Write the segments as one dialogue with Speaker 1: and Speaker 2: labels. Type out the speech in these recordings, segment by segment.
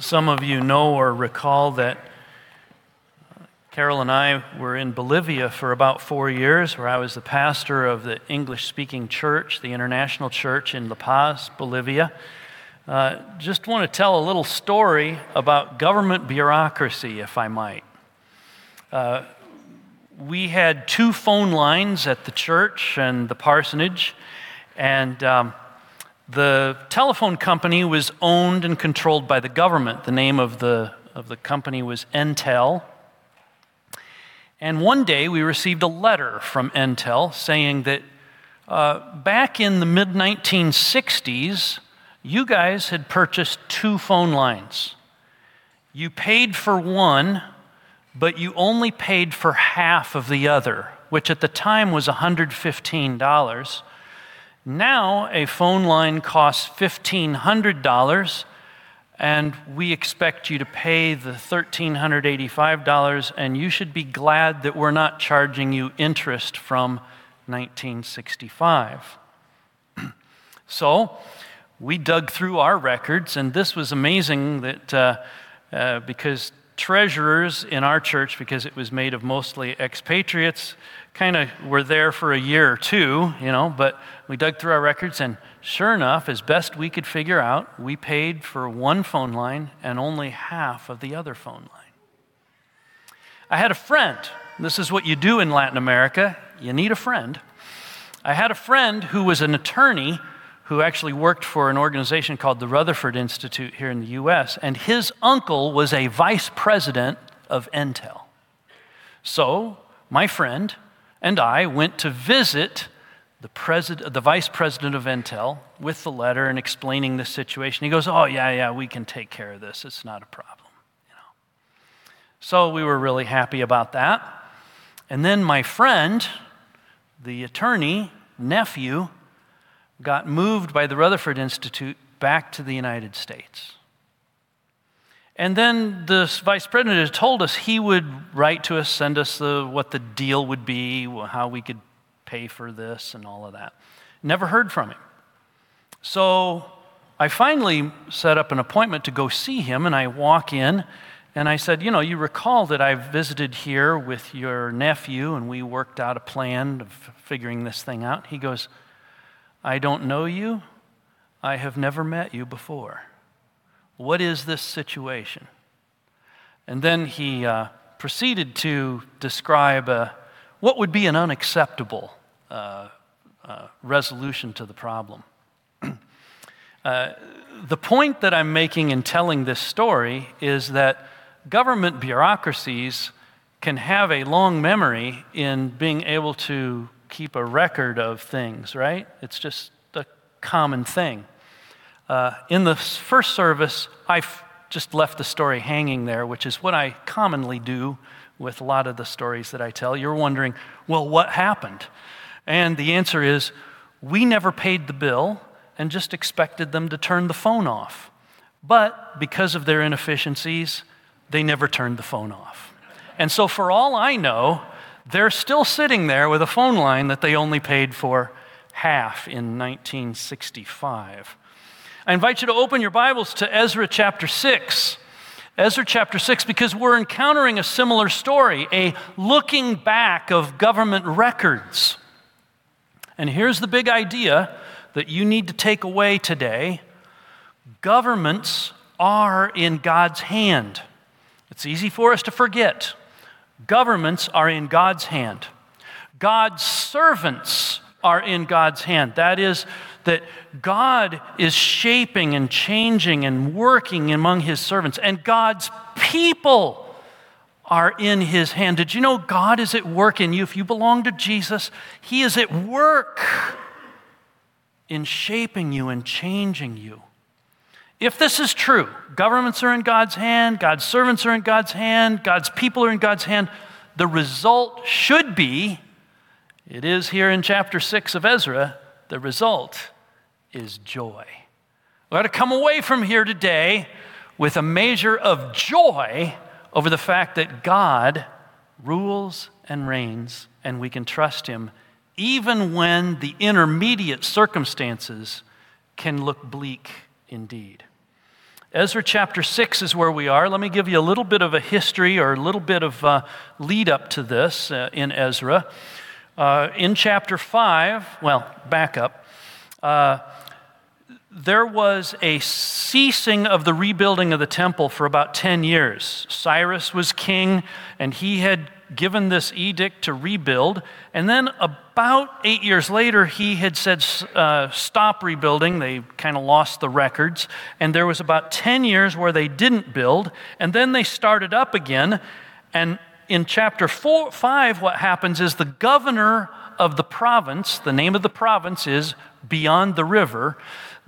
Speaker 1: Some of you know or recall that Carol and I were in Bolivia for about four years, where I was the pastor of the English speaking church, the International Church in La Paz, Bolivia. Uh, just want to tell a little story about government bureaucracy, if I might. Uh, we had two phone lines at the church and the parsonage, and um, the telephone company was owned and controlled by the government. The name of the, of the company was Entel. And one day we received a letter from Entel saying that uh, back in the mid 1960s, you guys had purchased two phone lines. You paid for one, but you only paid for half of the other, which at the time was $115. Now, a phone line costs $1,500, and we expect you to pay the $1,385, and you should be glad that we're not charging you interest from 1965. so, we dug through our records, and this was amazing that uh, uh, because treasurers in our church, because it was made of mostly expatriates, kind of were there for a year or two, you know, but we dug through our records, and sure enough, as best we could figure out, we paid for one phone line and only half of the other phone line. I had a friend. This is what you do in Latin America you need a friend. I had a friend who was an attorney who actually worked for an organization called the Rutherford Institute here in the US, and his uncle was a vice president of Entel. So, my friend and I went to visit the, president, the vice president of Entel with the letter and explaining the situation. He goes, Oh, yeah, yeah, we can take care of this. It's not a problem. You know. So we were really happy about that. And then my friend, the attorney, nephew, got moved by the Rutherford Institute back to the United States. And then the vice president told us he would write to us, send us the, what the deal would be, how we could pay for this and all of that. Never heard from him. So I finally set up an appointment to go see him, and I walk in and I said, You know, you recall that I visited here with your nephew and we worked out a plan of figuring this thing out. He goes, I don't know you. I have never met you before. What is this situation? And then he uh, proceeded to describe a, what would be an unacceptable uh, uh, resolution to the problem. uh, the point that I'm making in telling this story is that government bureaucracies can have a long memory in being able to keep a record of things, right? It's just a common thing. Uh, in the first service, I just left the story hanging there, which is what I commonly do with a lot of the stories that I tell. You're wondering, well, what happened? And the answer is we never paid the bill and just expected them to turn the phone off. But because of their inefficiencies, they never turned the phone off. And so, for all I know, they're still sitting there with a phone line that they only paid for half in 1965. I invite you to open your Bibles to Ezra chapter 6. Ezra chapter 6, because we're encountering a similar story, a looking back of government records. And here's the big idea that you need to take away today governments are in God's hand. It's easy for us to forget. Governments are in God's hand. God's servants are in God's hand. That is, that God is shaping and changing and working among his servants, and God's people are in his hand. Did you know God is at work in you? If you belong to Jesus, he is at work in shaping you and changing you. If this is true, governments are in God's hand, God's servants are in God's hand, God's people are in God's hand, the result should be it is here in chapter 6 of Ezra, the result is joy. We ought to come away from here today with a measure of joy over the fact that God rules and reigns, and we can trust Him even when the intermediate circumstances can look bleak indeed. Ezra chapter 6 is where we are. Let me give you a little bit of a history or a little bit of uh, lead up to this uh, in Ezra. Uh, in chapter 5, well, back up, uh, there was a ceasing of the rebuilding of the temple for about 10 years. Cyrus was king, and he had given this edict to rebuild. And then about eight years later, he had said, uh, stop rebuilding. They kind of lost the records. And there was about 10 years where they didn't build. And then they started up again. And in chapter four, 5, what happens is the governor of the province, the name of the province is Beyond the River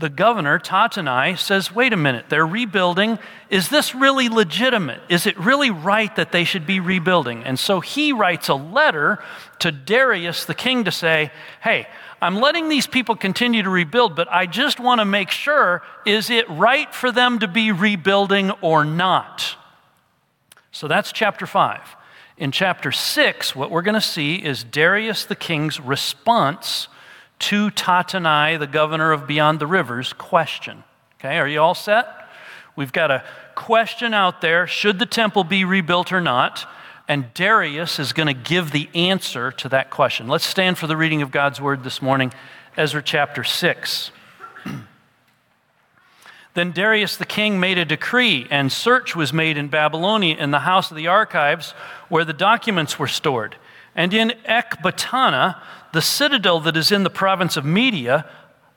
Speaker 1: the governor, Tattenai, says, wait a minute, they're rebuilding. Is this really legitimate? Is it really right that they should be rebuilding? And so he writes a letter to Darius, the king, to say, hey, I'm letting these people continue to rebuild, but I just want to make sure is it right for them to be rebuilding or not? So that's chapter 5. In chapter 6, what we're going to see is Darius the king's response to Tattenai, the governor of Beyond the Rivers, question. Okay, are you all set? We've got a question out there should the temple be rebuilt or not? And Darius is going to give the answer to that question. Let's stand for the reading of God's word this morning, Ezra chapter 6. Then Darius the king made a decree, and search was made in Babylonia in the house of the archives where the documents were stored. And in Ecbatana, the citadel that is in the province of Media,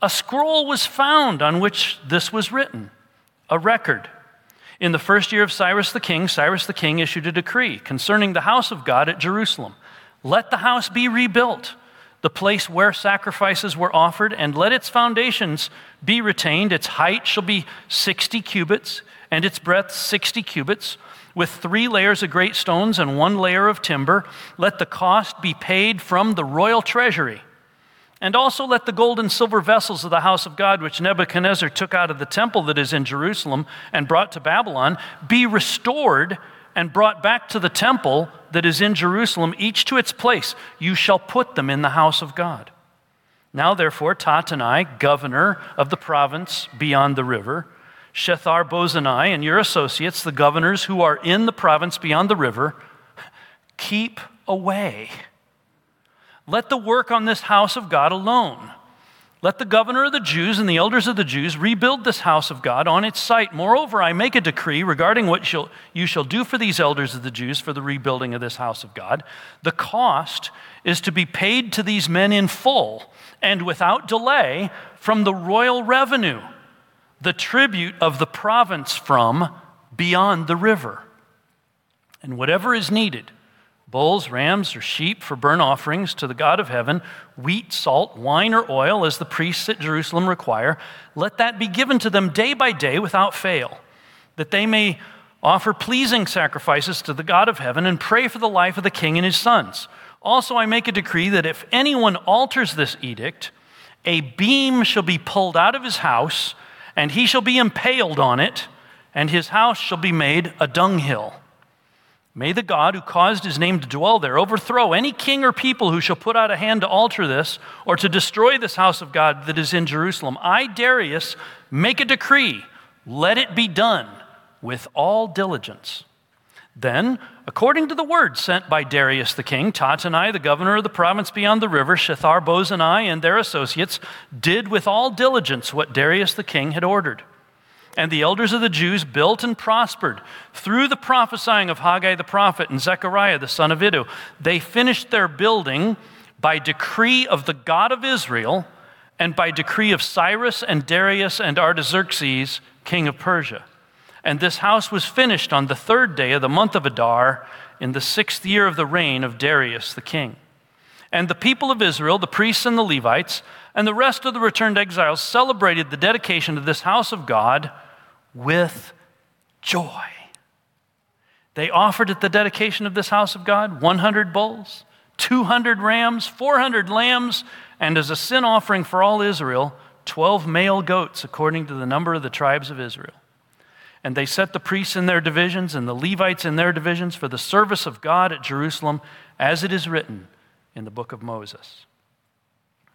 Speaker 1: a scroll was found on which this was written, a record. In the first year of Cyrus the king, Cyrus the king issued a decree concerning the house of God at Jerusalem. Let the house be rebuilt, the place where sacrifices were offered, and let its foundations be retained. Its height shall be 60 cubits, and its breadth 60 cubits with three layers of great stones and one layer of timber. Let the cost be paid from the royal treasury. And also let the gold and silver vessels of the house of God, which Nebuchadnezzar took out of the temple that is in Jerusalem and brought to Babylon, be restored and brought back to the temple that is in Jerusalem, each to its place. You shall put them in the house of God. Now, therefore, Tattenai, governor of the province beyond the river, Shethar Bozenai and your associates, the governors who are in the province beyond the river, keep away. Let the work on this house of God alone. Let the governor of the Jews and the elders of the Jews rebuild this house of God on its site. Moreover, I make a decree regarding what you shall do for these elders of the Jews for the rebuilding of this house of God. The cost is to be paid to these men in full and without delay from the royal revenue the tribute of the province from beyond the river. And whatever is needed bulls, rams, or sheep for burnt offerings to the God of heaven, wheat, salt, wine, or oil, as the priests at Jerusalem require, let that be given to them day by day without fail, that they may offer pleasing sacrifices to the God of heaven and pray for the life of the king and his sons. Also, I make a decree that if anyone alters this edict, a beam shall be pulled out of his house and he shall be impaled on it, and his house shall be made a dunghill. May the God who caused his name to dwell there overthrow any king or people who shall put out a hand to alter this or to destroy this house of God that is in Jerusalem. I, Darius, make a decree. Let it be done with all diligence. Then, according to the word sent by Darius the king, Tattenai, the governor of the province beyond the river, Shethar Bozenai, and their associates did with all diligence what Darius the king had ordered. And the elders of the Jews built and prospered through the prophesying of Haggai the prophet and Zechariah the son of Iddo. They finished their building by decree of the God of Israel and by decree of Cyrus and Darius and Artaxerxes, king of Persia. And this house was finished on the third day of the month of Adar in the sixth year of the reign of Darius the king. And the people of Israel, the priests and the Levites, and the rest of the returned exiles celebrated the dedication of this house of God with joy. They offered at the dedication of this house of God 100 bulls, 200 rams, 400 lambs, and as a sin offering for all Israel, 12 male goats according to the number of the tribes of Israel. And they set the priests in their divisions and the Levites in their divisions for the service of God at Jerusalem, as it is written in the book of Moses.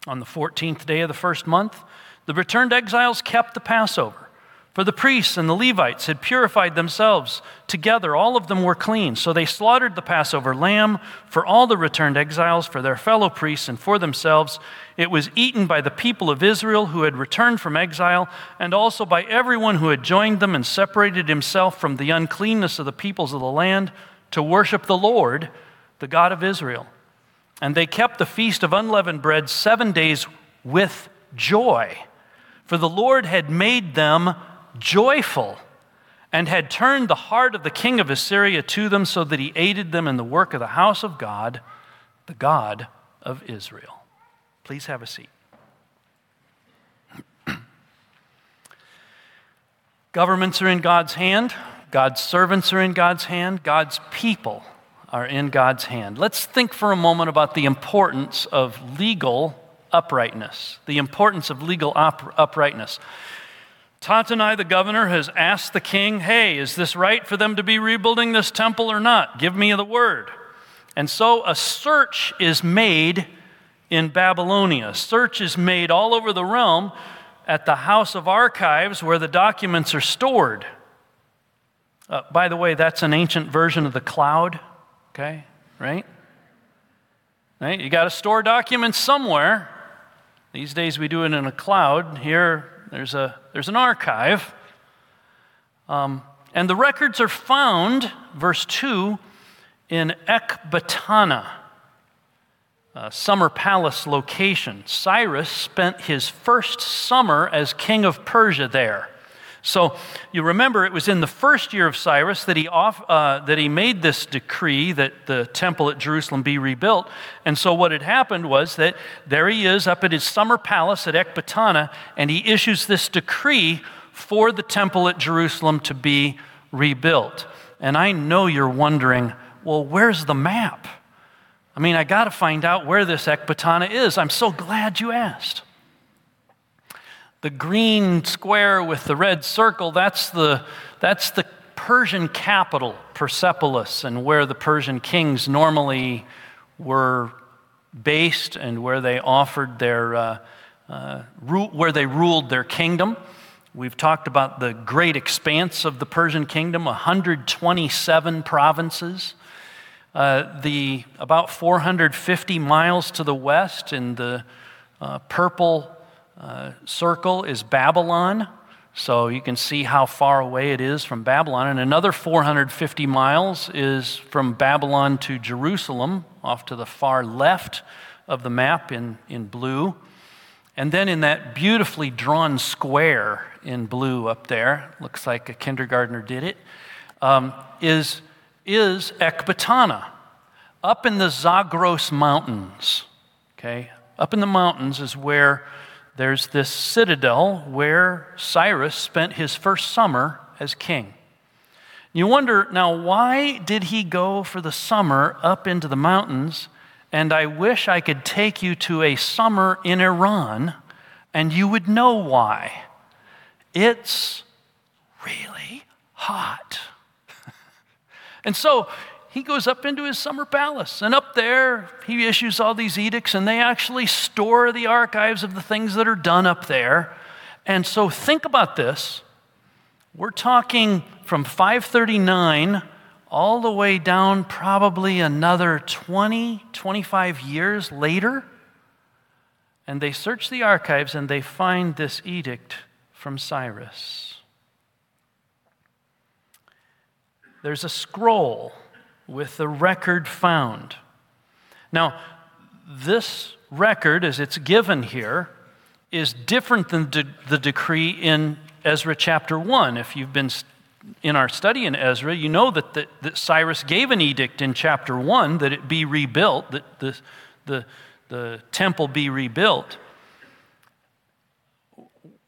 Speaker 1: On the 14th day of the first month, the returned exiles kept the Passover. For the priests and the Levites had purified themselves together. All of them were clean. So they slaughtered the Passover lamb for all the returned exiles, for their fellow priests, and for themselves. It was eaten by the people of Israel who had returned from exile, and also by everyone who had joined them and separated himself from the uncleanness of the peoples of the land to worship the Lord, the God of Israel. And they kept the feast of unleavened bread seven days with joy, for the Lord had made them joyful, and had turned the heart of the king of Assyria to them so that he aided them in the work of the house of God, the God of Israel. Please have a seat. Governments are in God's hand, God's servants are in God's hand, God's people are in God's hand. Let's think for a moment about the importance of legal uprightness, the importance of legal up- uprightness. Tattenai, the governor, has asked the king, Hey, is this right for them to be rebuilding this temple or not? Give me the word. And so a search is made in Babylonia. Search is made all over the realm at the House of Archives where the documents are stored. Uh, by the way, that's an ancient version of the cloud, okay? Right? Right? You got to store documents somewhere. These days we do it in a cloud. Here, there's, a, there's an archive. Um, and the records are found, verse 2, in Ecbatana, a summer palace location. Cyrus spent his first summer as king of Persia there. So you remember it was in the first year of Cyrus that he, off, uh, that he made this decree that the temple at Jerusalem be rebuilt. And so what had happened was that there he is up at his summer palace at Ecbatana, and he issues this decree for the temple at Jerusalem to be rebuilt. And I know you're wondering, well, where's the map? I mean, I got to find out where this Ecbatana is. I'm so glad you asked. The green square with the red circle, that's the, that's the Persian capital, Persepolis, and where the Persian kings normally were based and where they offered their, uh, uh, ru- where they ruled their kingdom. We've talked about the great expanse of the Persian kingdom 127 provinces. Uh, the about 450 miles to the west in the uh, purple uh, circle is Babylon. So you can see how far away it is from Babylon. And another 450 miles is from Babylon to Jerusalem, off to the far left of the map in, in blue. And then in that beautifully drawn square in blue up there, looks like a kindergartner did it, um, is is Ecbatana, up in the Zagros Mountains. Okay, up in the mountains is where there's this citadel where Cyrus spent his first summer as king. You wonder now, why did he go for the summer up into the mountains? And I wish I could take you to a summer in Iran and you would know why. It's really hot. and so he goes up into his summer palace. And up there, he issues all these edicts, and they actually store the archives of the things that are done up there. And so think about this. We're talking from 539 all the way down probably another 20, 25 years later. And they search the archives and they find this edict from Cyrus. There's a scroll with the record found. Now, this record, as it's given here, is different than de- the decree in Ezra chapter 1. If you've been in our study in Ezra, you know that, the, that Cyrus gave an edict in chapter 1 that it be rebuilt, that the, the, the temple be rebuilt.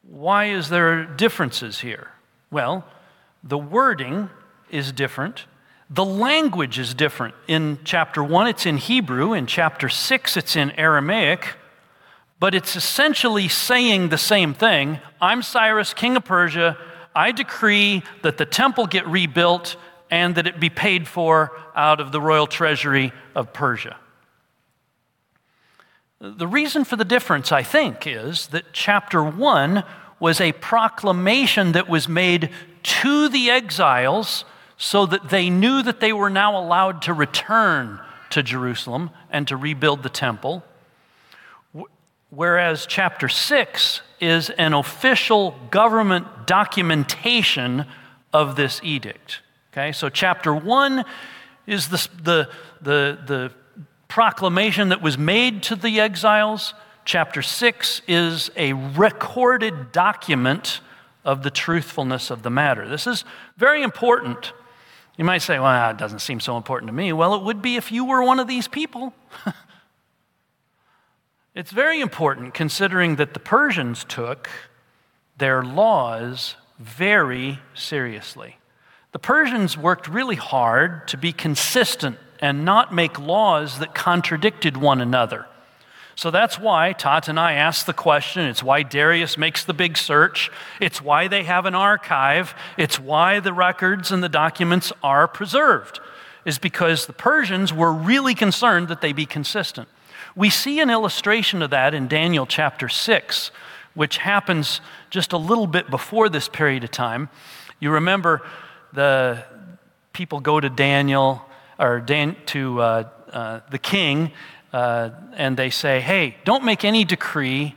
Speaker 1: Why is there differences here? Well, the wording is different the language is different. In chapter 1, it's in Hebrew. In chapter 6, it's in Aramaic. But it's essentially saying the same thing I'm Cyrus, king of Persia. I decree that the temple get rebuilt and that it be paid for out of the royal treasury of Persia. The reason for the difference, I think, is that chapter 1 was a proclamation that was made to the exiles so that they knew that they were now allowed to return to Jerusalem and to rebuild the temple. Whereas chapter 6 is an official government documentation of this edict. Okay, so chapter 1 is the, the, the, the proclamation that was made to the exiles. Chapter 6 is a recorded document of the truthfulness of the matter. This is very important. You might say, well, it doesn't seem so important to me. Well, it would be if you were one of these people. it's very important considering that the Persians took their laws very seriously. The Persians worked really hard to be consistent and not make laws that contradicted one another. So that's why Tattenai asked the question. It's why Darius makes the big search. It's why they have an archive. It's why the records and the documents are preserved, is because the Persians were really concerned that they be consistent. We see an illustration of that in Daniel chapter 6, which happens just a little bit before this period of time. You remember the people go to Daniel or Dan, to uh, uh, the king uh, and they say, hey, don't make any decree,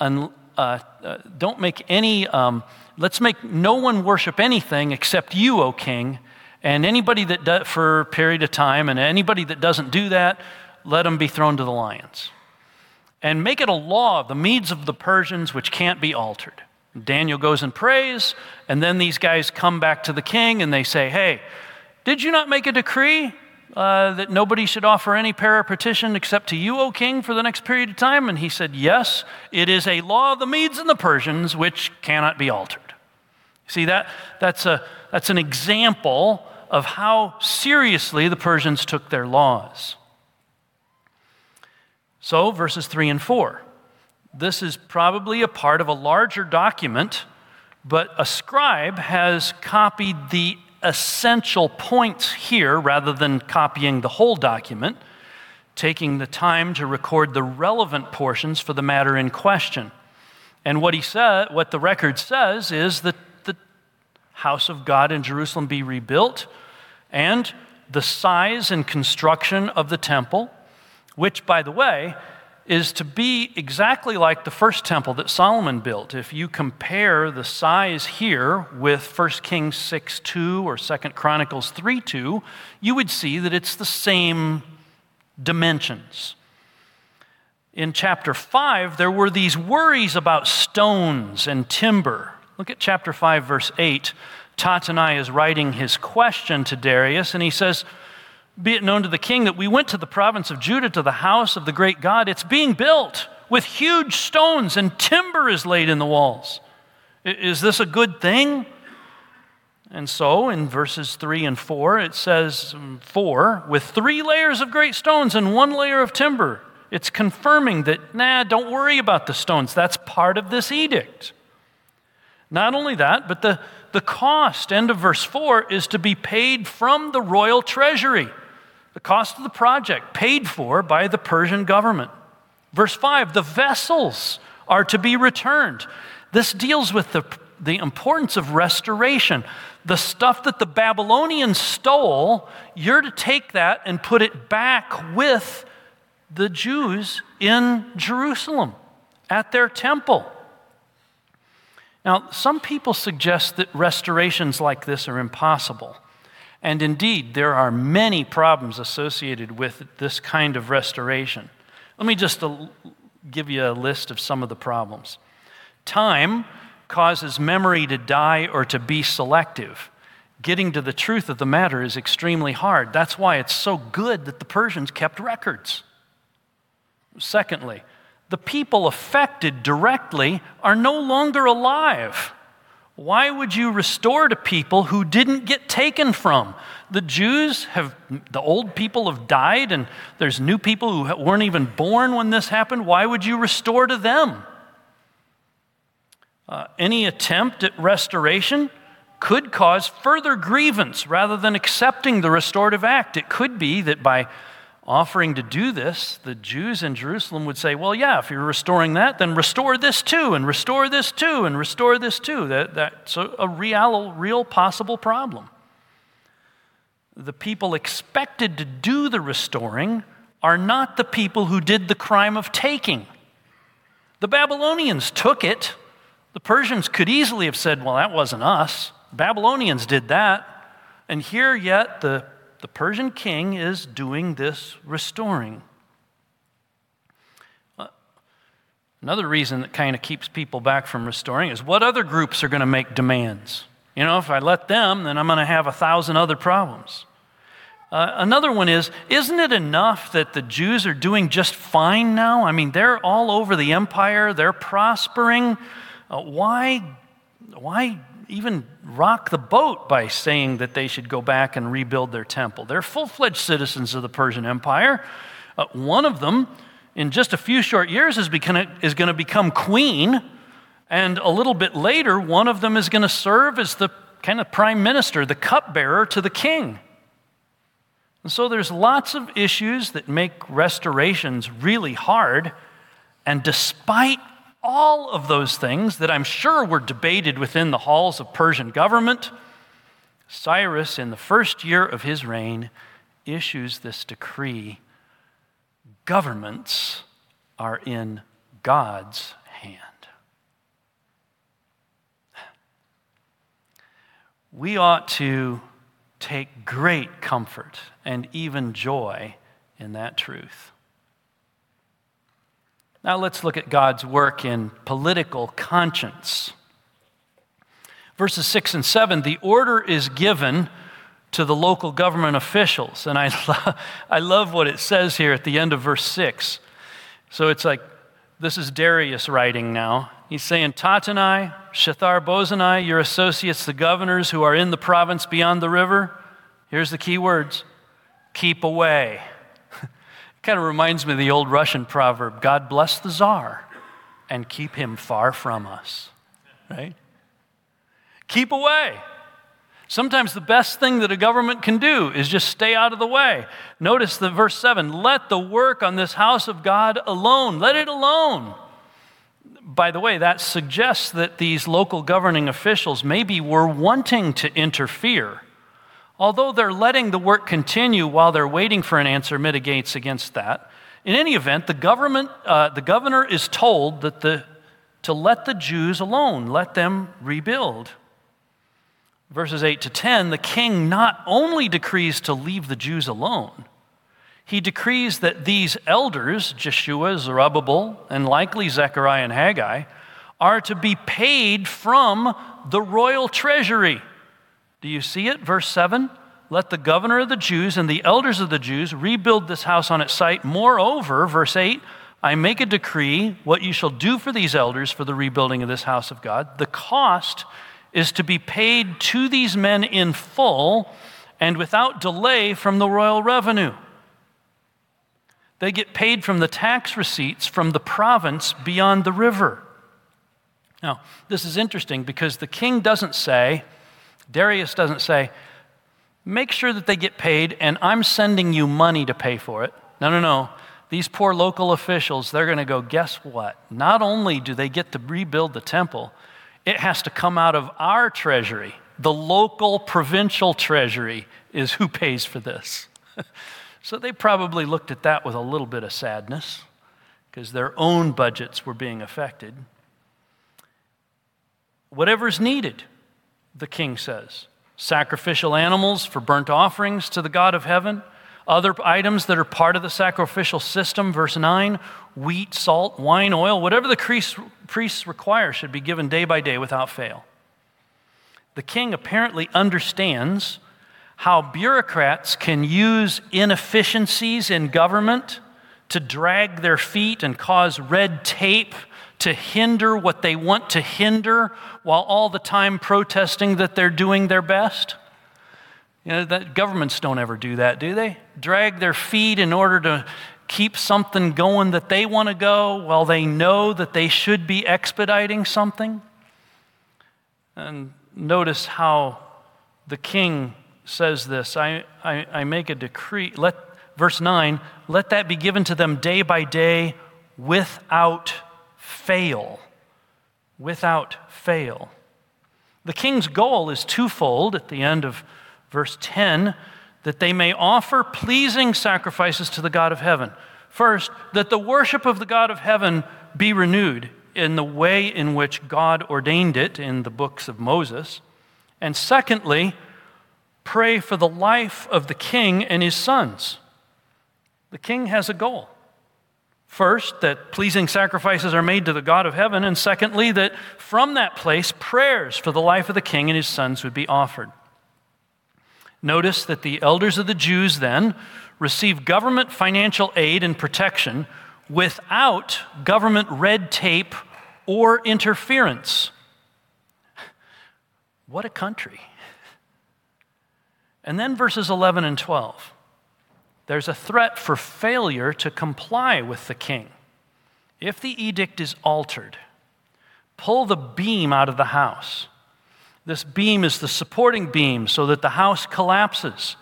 Speaker 1: un, uh, uh, don't make any, um, let's make no one worship anything except you, O king. And anybody that does, for a period of time, and anybody that doesn't do that, let them be thrown to the lions. And make it a law of the Medes of the Persians, which can't be altered. Daniel goes and prays, and then these guys come back to the king and they say, Hey, did you not make a decree uh, that nobody should offer any prayer or petition except to you, O king, for the next period of time? And he said, Yes, it is a law of the Medes and the Persians which cannot be altered. See, that, that's, a, that's an example of how seriously the Persians took their laws. So, verses 3 and 4. This is probably a part of a larger document, but a scribe has copied the essential points here rather than copying the whole document, taking the time to record the relevant portions for the matter in question. And what he said, what the record says is that the house of God in Jerusalem be rebuilt and the size and construction of the temple, which, by the way, is to be exactly like the first temple that Solomon built. If you compare the size here with 1 Kings 6 2 or 2 Chronicles 3 2, you would see that it's the same dimensions. In chapter 5, there were these worries about stones and timber. Look at chapter 5, verse 8. Tattenai is writing his question to Darius, and he says, be it known to the king that we went to the province of Judah to the house of the great God. It's being built with huge stones, and timber is laid in the walls. Is this a good thing? And so in verses 3 and 4, it says, um, 4, with three layers of great stones and one layer of timber. It's confirming that, nah, don't worry about the stones. That's part of this edict. Not only that, but the, the cost, end of verse 4, is to be paid from the royal treasury. The cost of the project paid for by the Persian government. Verse 5 the vessels are to be returned. This deals with the, the importance of restoration. The stuff that the Babylonians stole, you're to take that and put it back with the Jews in Jerusalem at their temple. Now, some people suggest that restorations like this are impossible. And indeed, there are many problems associated with this kind of restoration. Let me just give you a list of some of the problems. Time causes memory to die or to be selective. Getting to the truth of the matter is extremely hard. That's why it's so good that the Persians kept records. Secondly, the people affected directly are no longer alive. Why would you restore to people who didn't get taken from? The Jews have, the old people have died, and there's new people who weren't even born when this happened. Why would you restore to them? Uh, any attempt at restoration could cause further grievance rather than accepting the restorative act. It could be that by offering to do this, the Jews in Jerusalem would say, Well, yeah, if you're restoring that, then restore this too, and restore this too, and restore this too. That, that's a, a real, real possible problem. The people expected to do the restoring are not the people who did the crime of taking. The Babylonians took it. The Persians could easily have said, Well, that wasn't us. Babylonians did that. And here, yet, the the Persian king is doing this restoring. Uh, another reason that kind of keeps people back from restoring is what other groups are going to make demands? You know, if I let them, then I'm going to have a thousand other problems. Uh, another one is Isn't it enough that the Jews are doing just fine now? I mean, they're all over the empire, they're prospering. Uh, why, why even rock the boat by saying that they should go back and rebuild their temple. They're full fledged citizens of the Persian Empire. Uh, one of them, in just a few short years, is, is going to become queen. And a little bit later, one of them is going to serve as the kind of prime minister, the cupbearer to the king. And so there's lots of issues that make restorations really hard. And despite all of those things that I'm sure were debated within the halls of Persian government, Cyrus, in the first year of his reign, issues this decree governments are in God's hand. We ought to take great comfort and even joy in that truth. Now let's look at God's work in political conscience. Verses 6 and 7 the order is given to the local government officials. And I, lo- I love what it says here at the end of verse 6. So it's like, this is Darius writing now. He's saying, Tattenai, Shethar Bozenai, your associates, the governors who are in the province beyond the river, here's the key words keep away. Kind of reminds me of the old Russian proverb God bless the czar and keep him far from us, right? Keep away. Sometimes the best thing that a government can do is just stay out of the way. Notice the verse 7 let the work on this house of God alone, let it alone. By the way, that suggests that these local governing officials maybe were wanting to interfere although they're letting the work continue while they're waiting for an answer, mitigates against that. In any event, the government, uh, the governor is told that the, to let the Jews alone, let them rebuild. Verses 8 to 10, the king not only decrees to leave the Jews alone, he decrees that these elders, Jeshua, Zerubbabel, and likely Zechariah and Haggai, are to be paid from the royal treasury. Do you see it? Verse 7 Let the governor of the Jews and the elders of the Jews rebuild this house on its site. Moreover, verse 8 I make a decree what you shall do for these elders for the rebuilding of this house of God. The cost is to be paid to these men in full and without delay from the royal revenue. They get paid from the tax receipts from the province beyond the river. Now, this is interesting because the king doesn't say, Darius doesn't say, make sure that they get paid and I'm sending you money to pay for it. No, no, no. These poor local officials, they're going to go, guess what? Not only do they get to rebuild the temple, it has to come out of our treasury. The local provincial treasury is who pays for this. so they probably looked at that with a little bit of sadness because their own budgets were being affected. Whatever's needed the king says. Sacrificial animals for burnt offerings to the God of heaven. Other items that are part of the sacrificial system, verse 9 wheat, salt, wine, oil, whatever the priests require should be given day by day without fail. The king apparently understands how bureaucrats can use inefficiencies in government to drag their feet and cause red tape to hinder what they want to hinder while all the time protesting that they're doing their best? You know, that governments don't ever do that, do they? Drag their feet in order to keep something going that they want to go while they know that they should be expediting something. And notice how the king says this I, I, I make a decree. Let, verse 9, let that be given to them day by day without fail. Without fail. The king's goal is twofold at the end of verse 10 that they may offer pleasing sacrifices to the God of heaven. First, that the worship of the God of heaven be renewed in the way in which God ordained it in the books of Moses. And secondly, pray for the life of the king and his sons. The king has a goal. First, that pleasing sacrifices are made to the God of heaven, and secondly, that from that place, prayers for the life of the king and his sons would be offered. Notice that the elders of the Jews then receive government financial aid and protection without government red tape or interference. What a country. And then verses 11 and 12. There's a threat for failure to comply with the king. If the edict is altered, pull the beam out of the house this beam is the supporting beam so that the house collapses.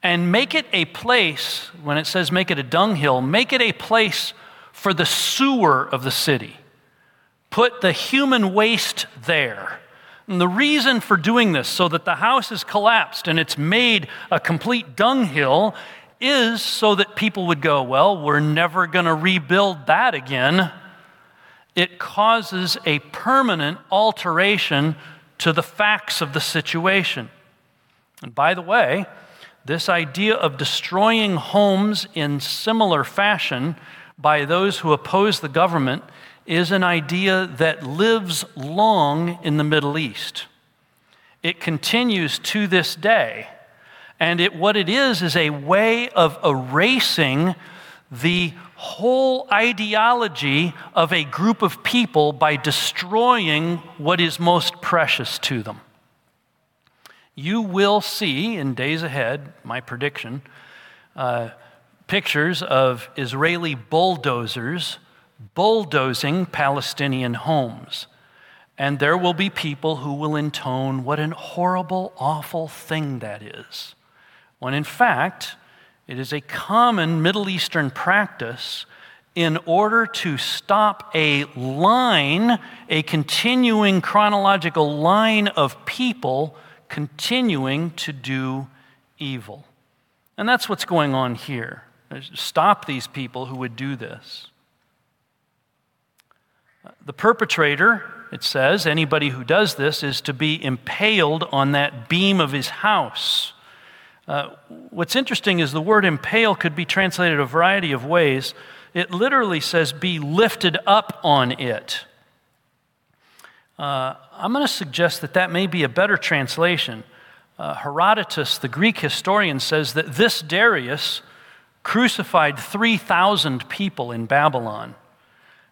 Speaker 1: And make it a place, when it says make it a dunghill, make it a place for the sewer of the city. Put the human waste there. And the reason for doing this, so that the house is collapsed and it's made a complete dunghill, is so that people would go, Well, we're never going to rebuild that again. It causes a permanent alteration to the facts of the situation. And by the way, this idea of destroying homes in similar fashion by those who oppose the government is an idea that lives long in the Middle East. It continues to this day. And it, what it is, is a way of erasing the whole ideology of a group of people by destroying what is most precious to them. You will see in days ahead, my prediction, uh, pictures of Israeli bulldozers bulldozing Palestinian homes. And there will be people who will intone what an horrible, awful thing that is. When in fact, it is a common Middle Eastern practice in order to stop a line, a continuing chronological line of people continuing to do evil. And that's what's going on here. Stop these people who would do this. The perpetrator, it says, anybody who does this, is to be impaled on that beam of his house. Uh, what's interesting is the word impale could be translated a variety of ways. It literally says, be lifted up on it. Uh, I'm going to suggest that that may be a better translation. Uh, Herodotus, the Greek historian, says that this Darius crucified 3,000 people in Babylon.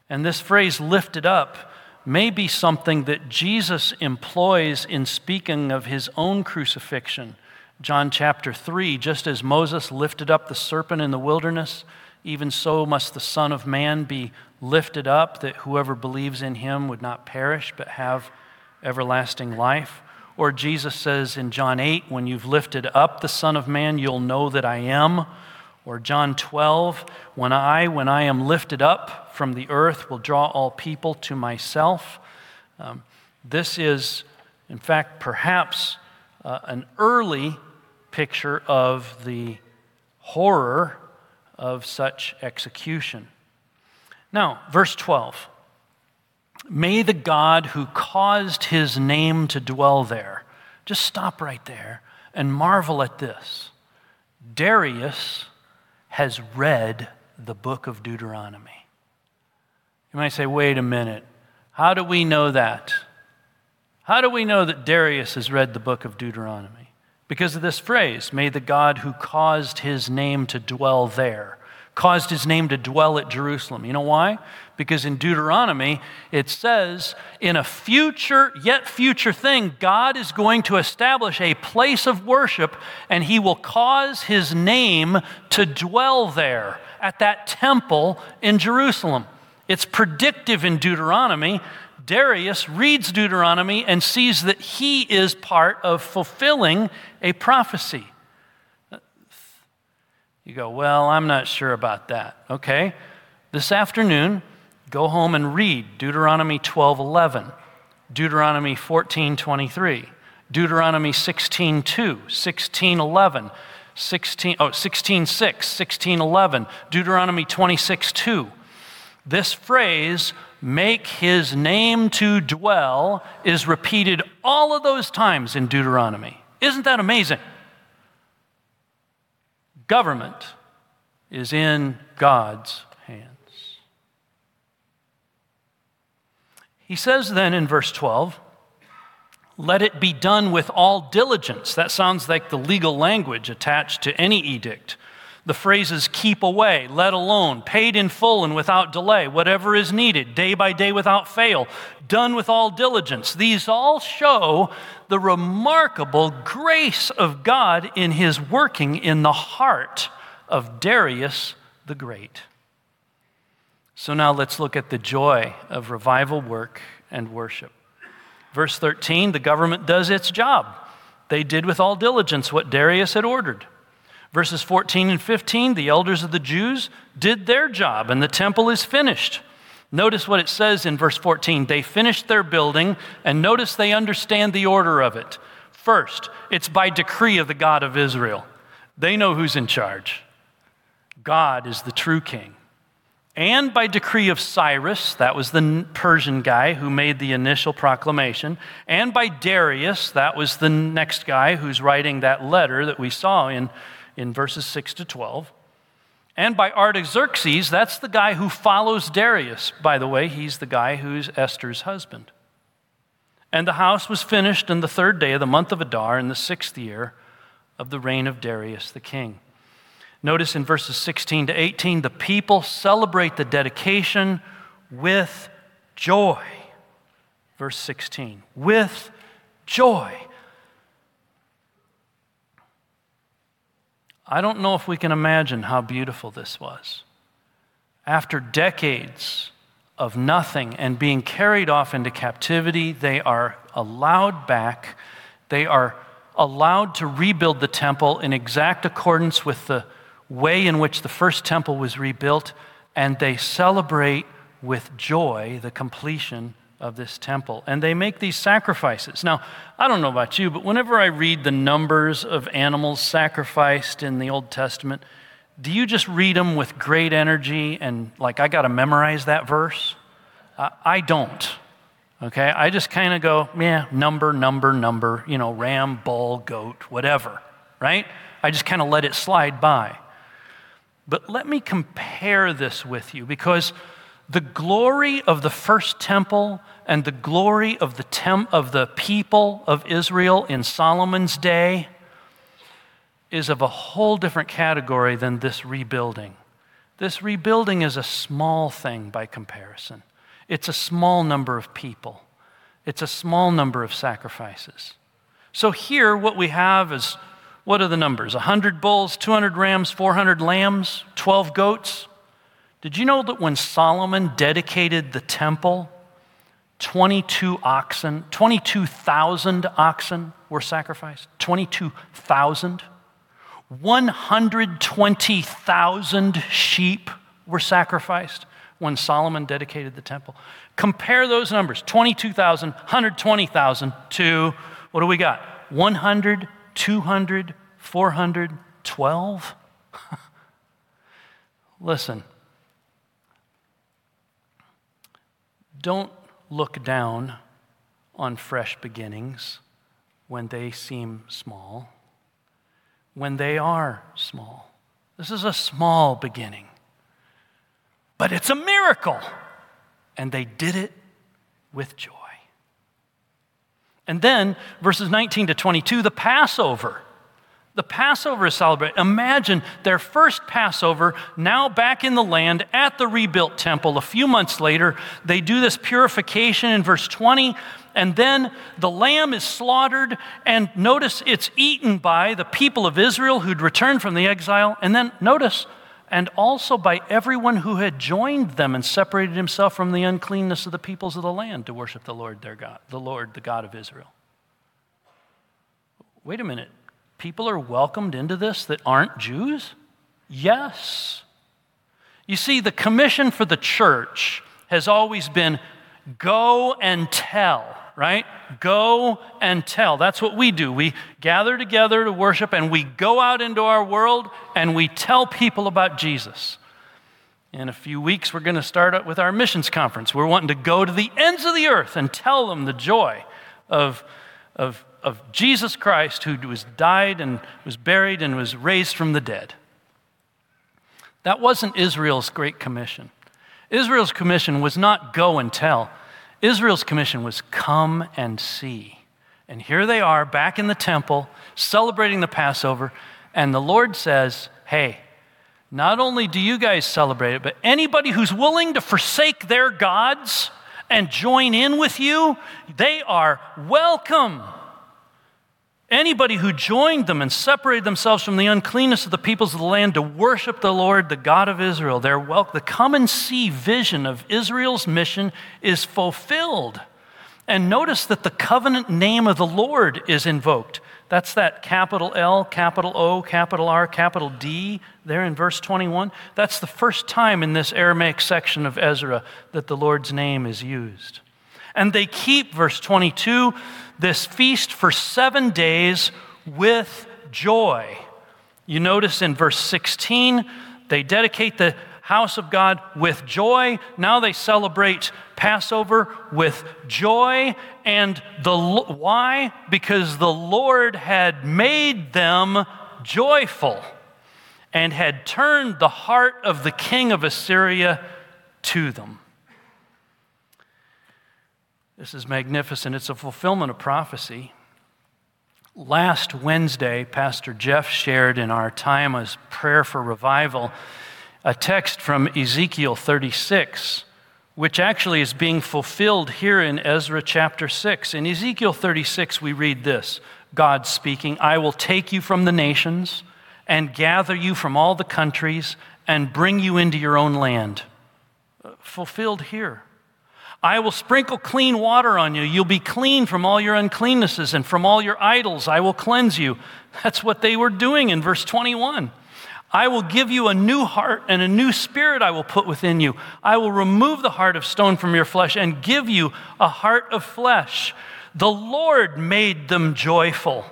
Speaker 1: And this phrase, lifted up, may be something that Jesus employs in speaking of his own crucifixion John chapter 3 just as Moses lifted up the serpent in the wilderness, even so must the Son of Man be lifted up, that whoever believes in him would not perish but have everlasting life. Or Jesus says in John 8, when you've lifted up the Son of Man, you'll know that I am. Or John 12, when I, when I am lifted up from the earth, will draw all people to myself. Um, this is, in fact, perhaps uh, an early picture of the horror of such execution. Now, verse 12. May the God who caused his name to dwell there, just stop right there and marvel at this. Darius has read the book of Deuteronomy. You might say, wait a minute. How do we know that? How do we know that Darius has read the book of Deuteronomy? Because of this phrase, may the God who caused his name to dwell there, caused his name to dwell at Jerusalem. You know why? Because in Deuteronomy, it says, in a future, yet future thing, God is going to establish a place of worship and he will cause his name to dwell there at that temple in Jerusalem. It's predictive in Deuteronomy Darius reads Deuteronomy and sees that he is part of fulfilling a prophecy. You go, Well, I'm not sure about that. Okay. This afternoon, go home and read Deuteronomy 12 11, Deuteronomy 14 23, Deuteronomy 16 2, 16 11. 16, oh, 16 6, 16 11, Deuteronomy 26 2. This phrase, make his name to dwell, is repeated all of those times in Deuteronomy. Isn't that amazing? Government is in God's hands. He says then in verse 12, let it be done with all diligence. That sounds like the legal language attached to any edict. The phrases keep away, let alone, paid in full and without delay, whatever is needed, day by day without fail, done with all diligence. These all show the remarkable grace of God in his working in the heart of Darius the Great. So now let's look at the joy of revival work and worship. Verse 13 the government does its job. They did with all diligence what Darius had ordered. Verses 14 and 15, the elders of the Jews did their job, and the temple is finished. Notice what it says in verse 14. They finished their building, and notice they understand the order of it. First, it's by decree of the God of Israel. They know who's in charge. God is the true king. And by decree of Cyrus, that was the Persian guy who made the initial proclamation, and by Darius, that was the next guy who's writing that letter that we saw in in verses 6 to 12. And by Artaxerxes, that's the guy who follows Darius. By the way, he's the guy who's Esther's husband. And the house was finished on the third day of the month of Adar in the sixth year of the reign of Darius the king. Notice in verses 16 to 18, the people celebrate the dedication with joy. Verse 16, with joy. I don't know if we can imagine how beautiful this was. After decades of nothing and being carried off into captivity, they are allowed back. They are allowed to rebuild the temple in exact accordance with the way in which the first temple was rebuilt, and they celebrate with joy the completion of this temple. And they make these sacrifices. Now, I don't know about you, but whenever I read the numbers of animals sacrificed in the Old Testament, do you just read them with great energy and like, I got to memorize that verse? Uh, I don't. Okay? I just kind of go, yeah, number, number, number, you know, ram, bull, goat, whatever, right? I just kind of let it slide by. But let me compare this with you because the glory of the first temple and the glory of the, tem- of the people of Israel in Solomon's day is of a whole different category than this rebuilding. This rebuilding is a small thing by comparison. It's a small number of people, it's a small number of sacrifices. So, here, what we have is what are the numbers? 100 bulls, 200 rams, 400 lambs, 12 goats. Did you know that when Solomon dedicated the temple, 22 oxen, 22,000 oxen were sacrificed? 22,000. 120,000 sheep were sacrificed when Solomon dedicated the temple. Compare those numbers 22,000, 120,000 to what do we got? 100, 200, 400, 12? Listen, Don't look down on fresh beginnings when they seem small, when they are small. This is a small beginning, but it's a miracle. And they did it with joy. And then, verses 19 to 22, the Passover. The Passover is celebrated. Imagine their first Passover, now back in the land at the rebuilt temple. A few months later, they do this purification in verse 20, and then the lamb is slaughtered, and notice it's eaten by the people of Israel who'd returned from the exile, and then notice, and also by everyone who had joined them and separated himself from the uncleanness of the peoples of the land to worship the Lord their God, the Lord, the God of Israel. Wait a minute people are welcomed into this that aren't Jews? Yes. You see, the commission for the church has always been go and tell, right? Go and tell. That's what we do. We gather together to worship and we go out into our world and we tell people about Jesus. In a few weeks, we're going to start up with our missions conference. We're wanting to go to the ends of the earth and tell them the joy of, of, of Jesus Christ, who was died and was buried and was raised from the dead. That wasn't Israel's great commission. Israel's commission was not go and tell. Israel's commission was come and see. And here they are back in the temple celebrating the Passover, and the Lord says, Hey, not only do you guys celebrate it, but anybody who's willing to forsake their gods and join in with you, they are welcome. Anybody who joined them and separated themselves from the uncleanness of the peoples of the land to worship the Lord, the God of Israel, their welcome. The come and see vision of Israel's mission is fulfilled. And notice that the covenant name of the Lord is invoked. That's that capital L, capital O, capital R, capital D there in verse 21. That's the first time in this Aramaic section of Ezra that the Lord's name is used. And they keep, verse 22, this feast for seven days with joy. You notice in verse 16, they dedicate the house of God with joy. Now they celebrate Passover with joy. And the why? Because the Lord had made them joyful and had turned the heart of the king of Assyria to them. This is magnificent. It's a fulfillment of prophecy. Last Wednesday, Pastor Jeff shared in our time as prayer for revival a text from Ezekiel 36, which actually is being fulfilled here in Ezra chapter 6. In Ezekiel 36, we read this God speaking, I will take you from the nations and gather you from all the countries and bring you into your own land. Uh, fulfilled here. I will sprinkle clean water on you. You'll be clean from all your uncleannesses and from all your idols. I will cleanse you. That's what they were doing in verse 21. I will give you a new heart and a new spirit I will put within you. I will remove the heart of stone from your flesh and give you a heart of flesh. The Lord made them joyful.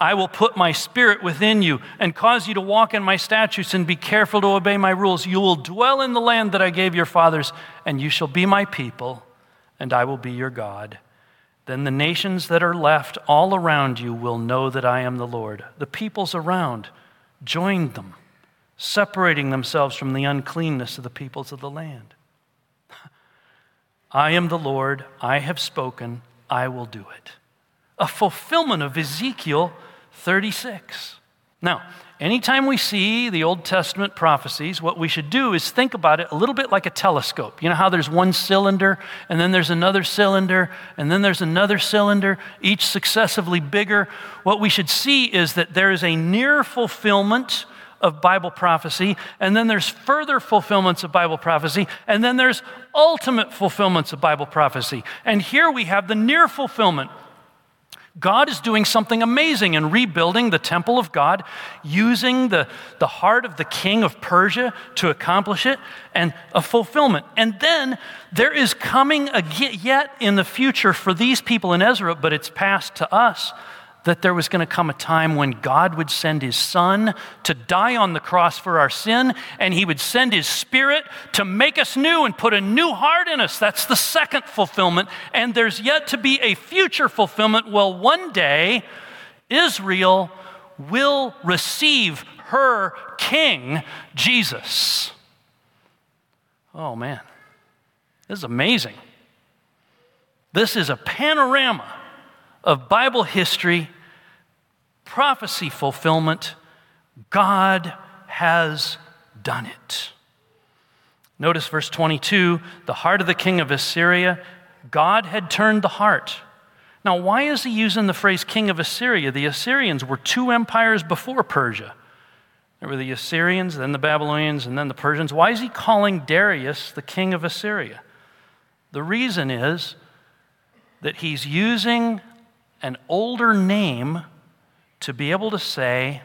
Speaker 1: I will put my spirit within you and cause you to walk in my statutes and be careful to obey my rules. You will dwell in the land that I gave your fathers, and you shall be my people, and I will be your God. Then the nations that are left all around you will know that I am the Lord. The peoples around joined them, separating themselves from the uncleanness of the peoples of the land. I am the Lord, I have spoken, I will do it. A fulfillment of Ezekiel 36. Now, anytime we see the Old Testament prophecies, what we should do is think about it a little bit like a telescope. You know how there's one cylinder, and then there's another cylinder, and then there's another cylinder, each successively bigger? What we should see is that there is a near fulfillment of Bible prophecy, and then there's further fulfillments of Bible prophecy, and then there's ultimate fulfillments of Bible prophecy. And here we have the near fulfillment God is doing something amazing in rebuilding the temple of God, using the, the heart of the king of Persia to accomplish it, and a fulfillment. And then there is coming a, yet in the future for these people in Ezra, but it's passed to us that there was going to come a time when God would send his son to die on the cross for our sin, and he would send his spirit to make us new and put a new heart in us. That's the second fulfillment. And there's yet to be a future fulfillment. Well, one day, Israel will receive her king, Jesus. Oh, man. This is amazing. This is a panorama of Bible history, prophecy fulfillment, God has done it. Notice verse 22 the heart of the king of Assyria, God had turned the heart. Now, why is he using the phrase king of Assyria? The Assyrians were two empires before Persia. There were the Assyrians, then the Babylonians, and then the Persians. Why is he calling Darius the king of Assyria? The reason is that he's using an older name to be able to say,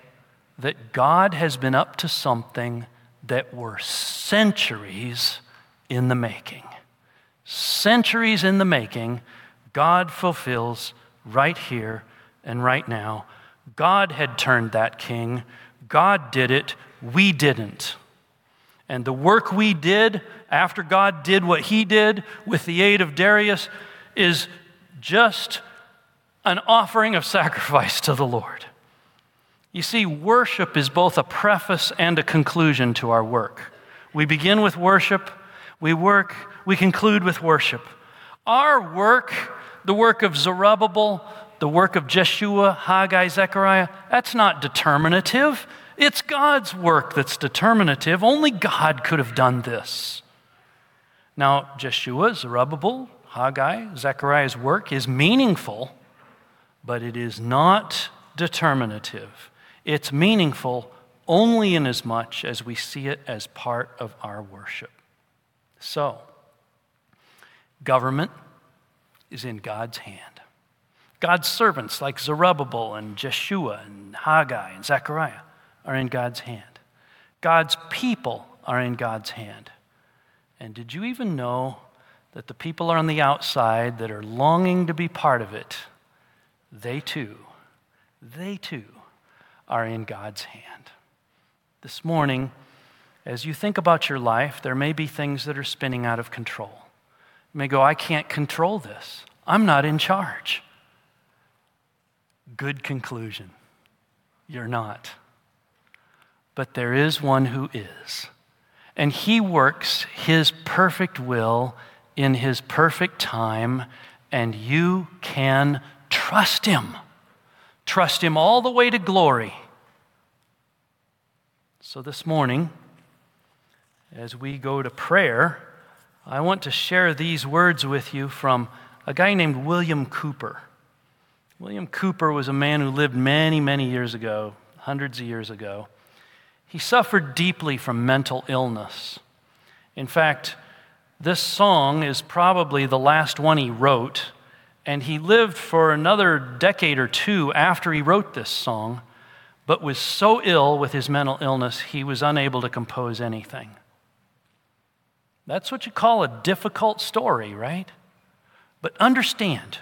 Speaker 1: that God has been up to something that were centuries in the making. Centuries in the making, God fulfills right here and right now. God had turned that king. God did it. We didn't. And the work we did after God did what he did with the aid of Darius is just an offering of sacrifice to the Lord. You see, worship is both a preface and a conclusion to our work. We begin with worship, we work, we conclude with worship. Our work, the work of Zerubbabel, the work of Jeshua, Haggai, Zechariah, that's not determinative. It's God's work that's determinative. Only God could have done this. Now, Jeshua, Zerubbabel, Haggai, Zechariah's work is meaningful, but it is not determinative. It's meaningful only in as much as we see it as part of our worship. So, government is in God's hand. God's servants like Zerubbabel and Jeshua and Haggai and Zechariah are in God's hand. God's people are in God's hand. And did you even know that the people are on the outside that are longing to be part of it, they too, they too are in God's hand? This morning, as you think about your life, there may be things that are spinning out of control. You may go, I can't control this. I'm not in charge. Good conclusion. You're not but there is one who is. And he works his perfect will in his perfect time, and you can trust him. Trust him all the way to glory. So this morning, as we go to prayer, I want to share these words with you from a guy named William Cowper. William Cowper was a man who lived many, many years ago, hundreds of years ago. He suffered deeply from mental illness. In fact, this song is probably the last one he wrote, and he lived for another decade or two after he wrote this song, but was so ill with his mental illness he was unable to compose anything. That's what you call a difficult story, right? But understand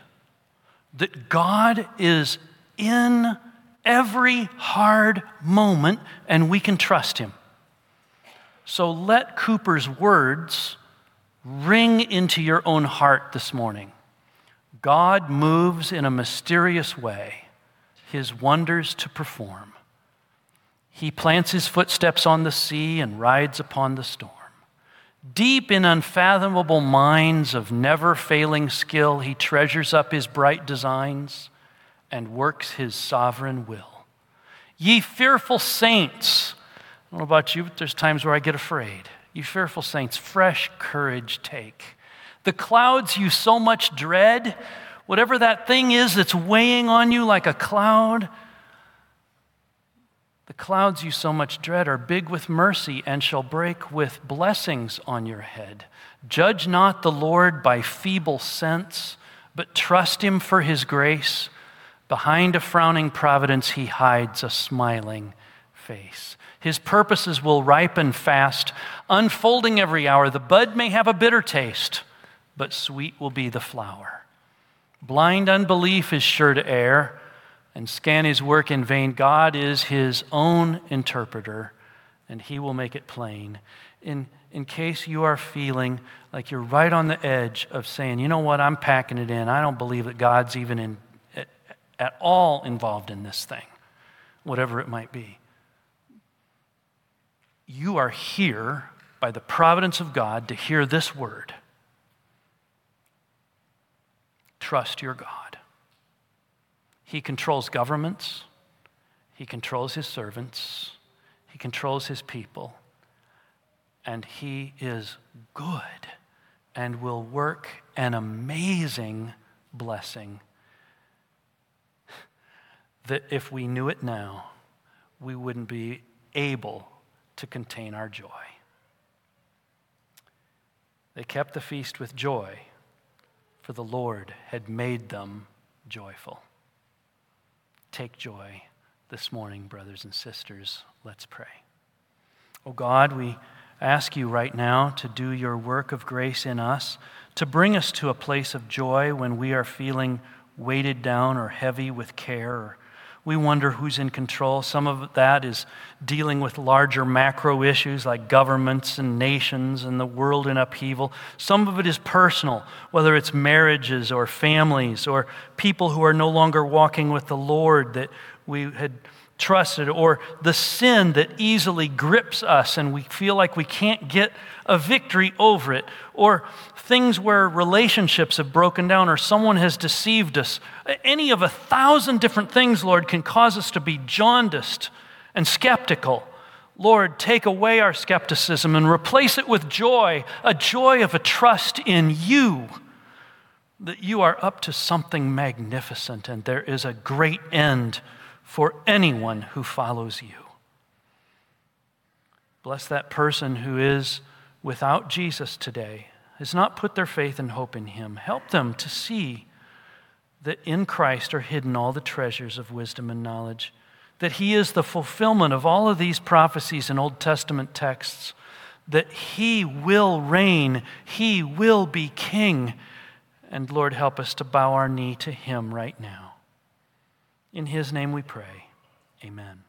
Speaker 1: that God is in every hard moment, and we can trust him. So let Cowper's words ring into your own heart this morning. God moves in a mysterious way, his wonders to perform. He plants his footsteps on the sea and rides upon the storm. Deep in unfathomable mines of never failing skill, he treasures up his bright designs and works his sovereign will. Ye fearful saints, I don't know about you, but there's times where I get afraid. Ye fearful saints, fresh courage take. The clouds you so much dread, whatever that thing is that's weighing on you like a cloud, the clouds you so much dread are big with mercy and shall break with blessings on your head. Judge not the Lord by feeble sense, but trust him for his grace. Behind a frowning providence, he hides a smiling face. His purposes will ripen fast, unfolding every hour. The bud may have a bitter taste, but sweet will be the flower. Blind unbelief is sure to err and scan his work in vain. God is his own interpreter, and he will make it plain. In, in case you are feeling like you're right on the edge of saying, you know what, I'm packing it in. I don't believe that God's even in at all involved in this thing, whatever it might be. You are here by the providence of God to hear this word. Trust your God. He controls governments, He controls His servants, He controls His people, and He is good and will work an amazing blessing. That if we knew it now, we wouldn't be able to contain our joy. They kept the feast with joy, for the Lord had made them joyful. Take joy this morning, brothers and sisters. Let's pray. Oh God, we ask you right now to do your work of grace in us, to bring us to a place of joy when we are feeling weighted down or heavy with care or we wonder who's in control. Some of that is dealing with larger macro issues like governments and nations and the world in upheaval. Some of it is personal, whether it's marriages or families or people who are no longer walking with the Lord that we had trusted, or the sin that easily grips us and we feel like we can't get a victory over it, or things where relationships have broken down or someone has deceived us. Any of a thousand different things, Lord, can cause us to be jaundiced and skeptical. Lord, take away our skepticism and replace it with joy, a joy of a trust in you, that you are up to something magnificent and there is a great end for anyone who follows you. Bless that person who is without Jesus today has not put their faith and hope in him. Help them to see that in Christ are hidden all the treasures of wisdom and knowledge, that he is the fulfillment of all of these prophecies in Old Testament texts, that he will reign, he will be king. And Lord, help us to bow our knee to him right now. In his name we pray. Amen.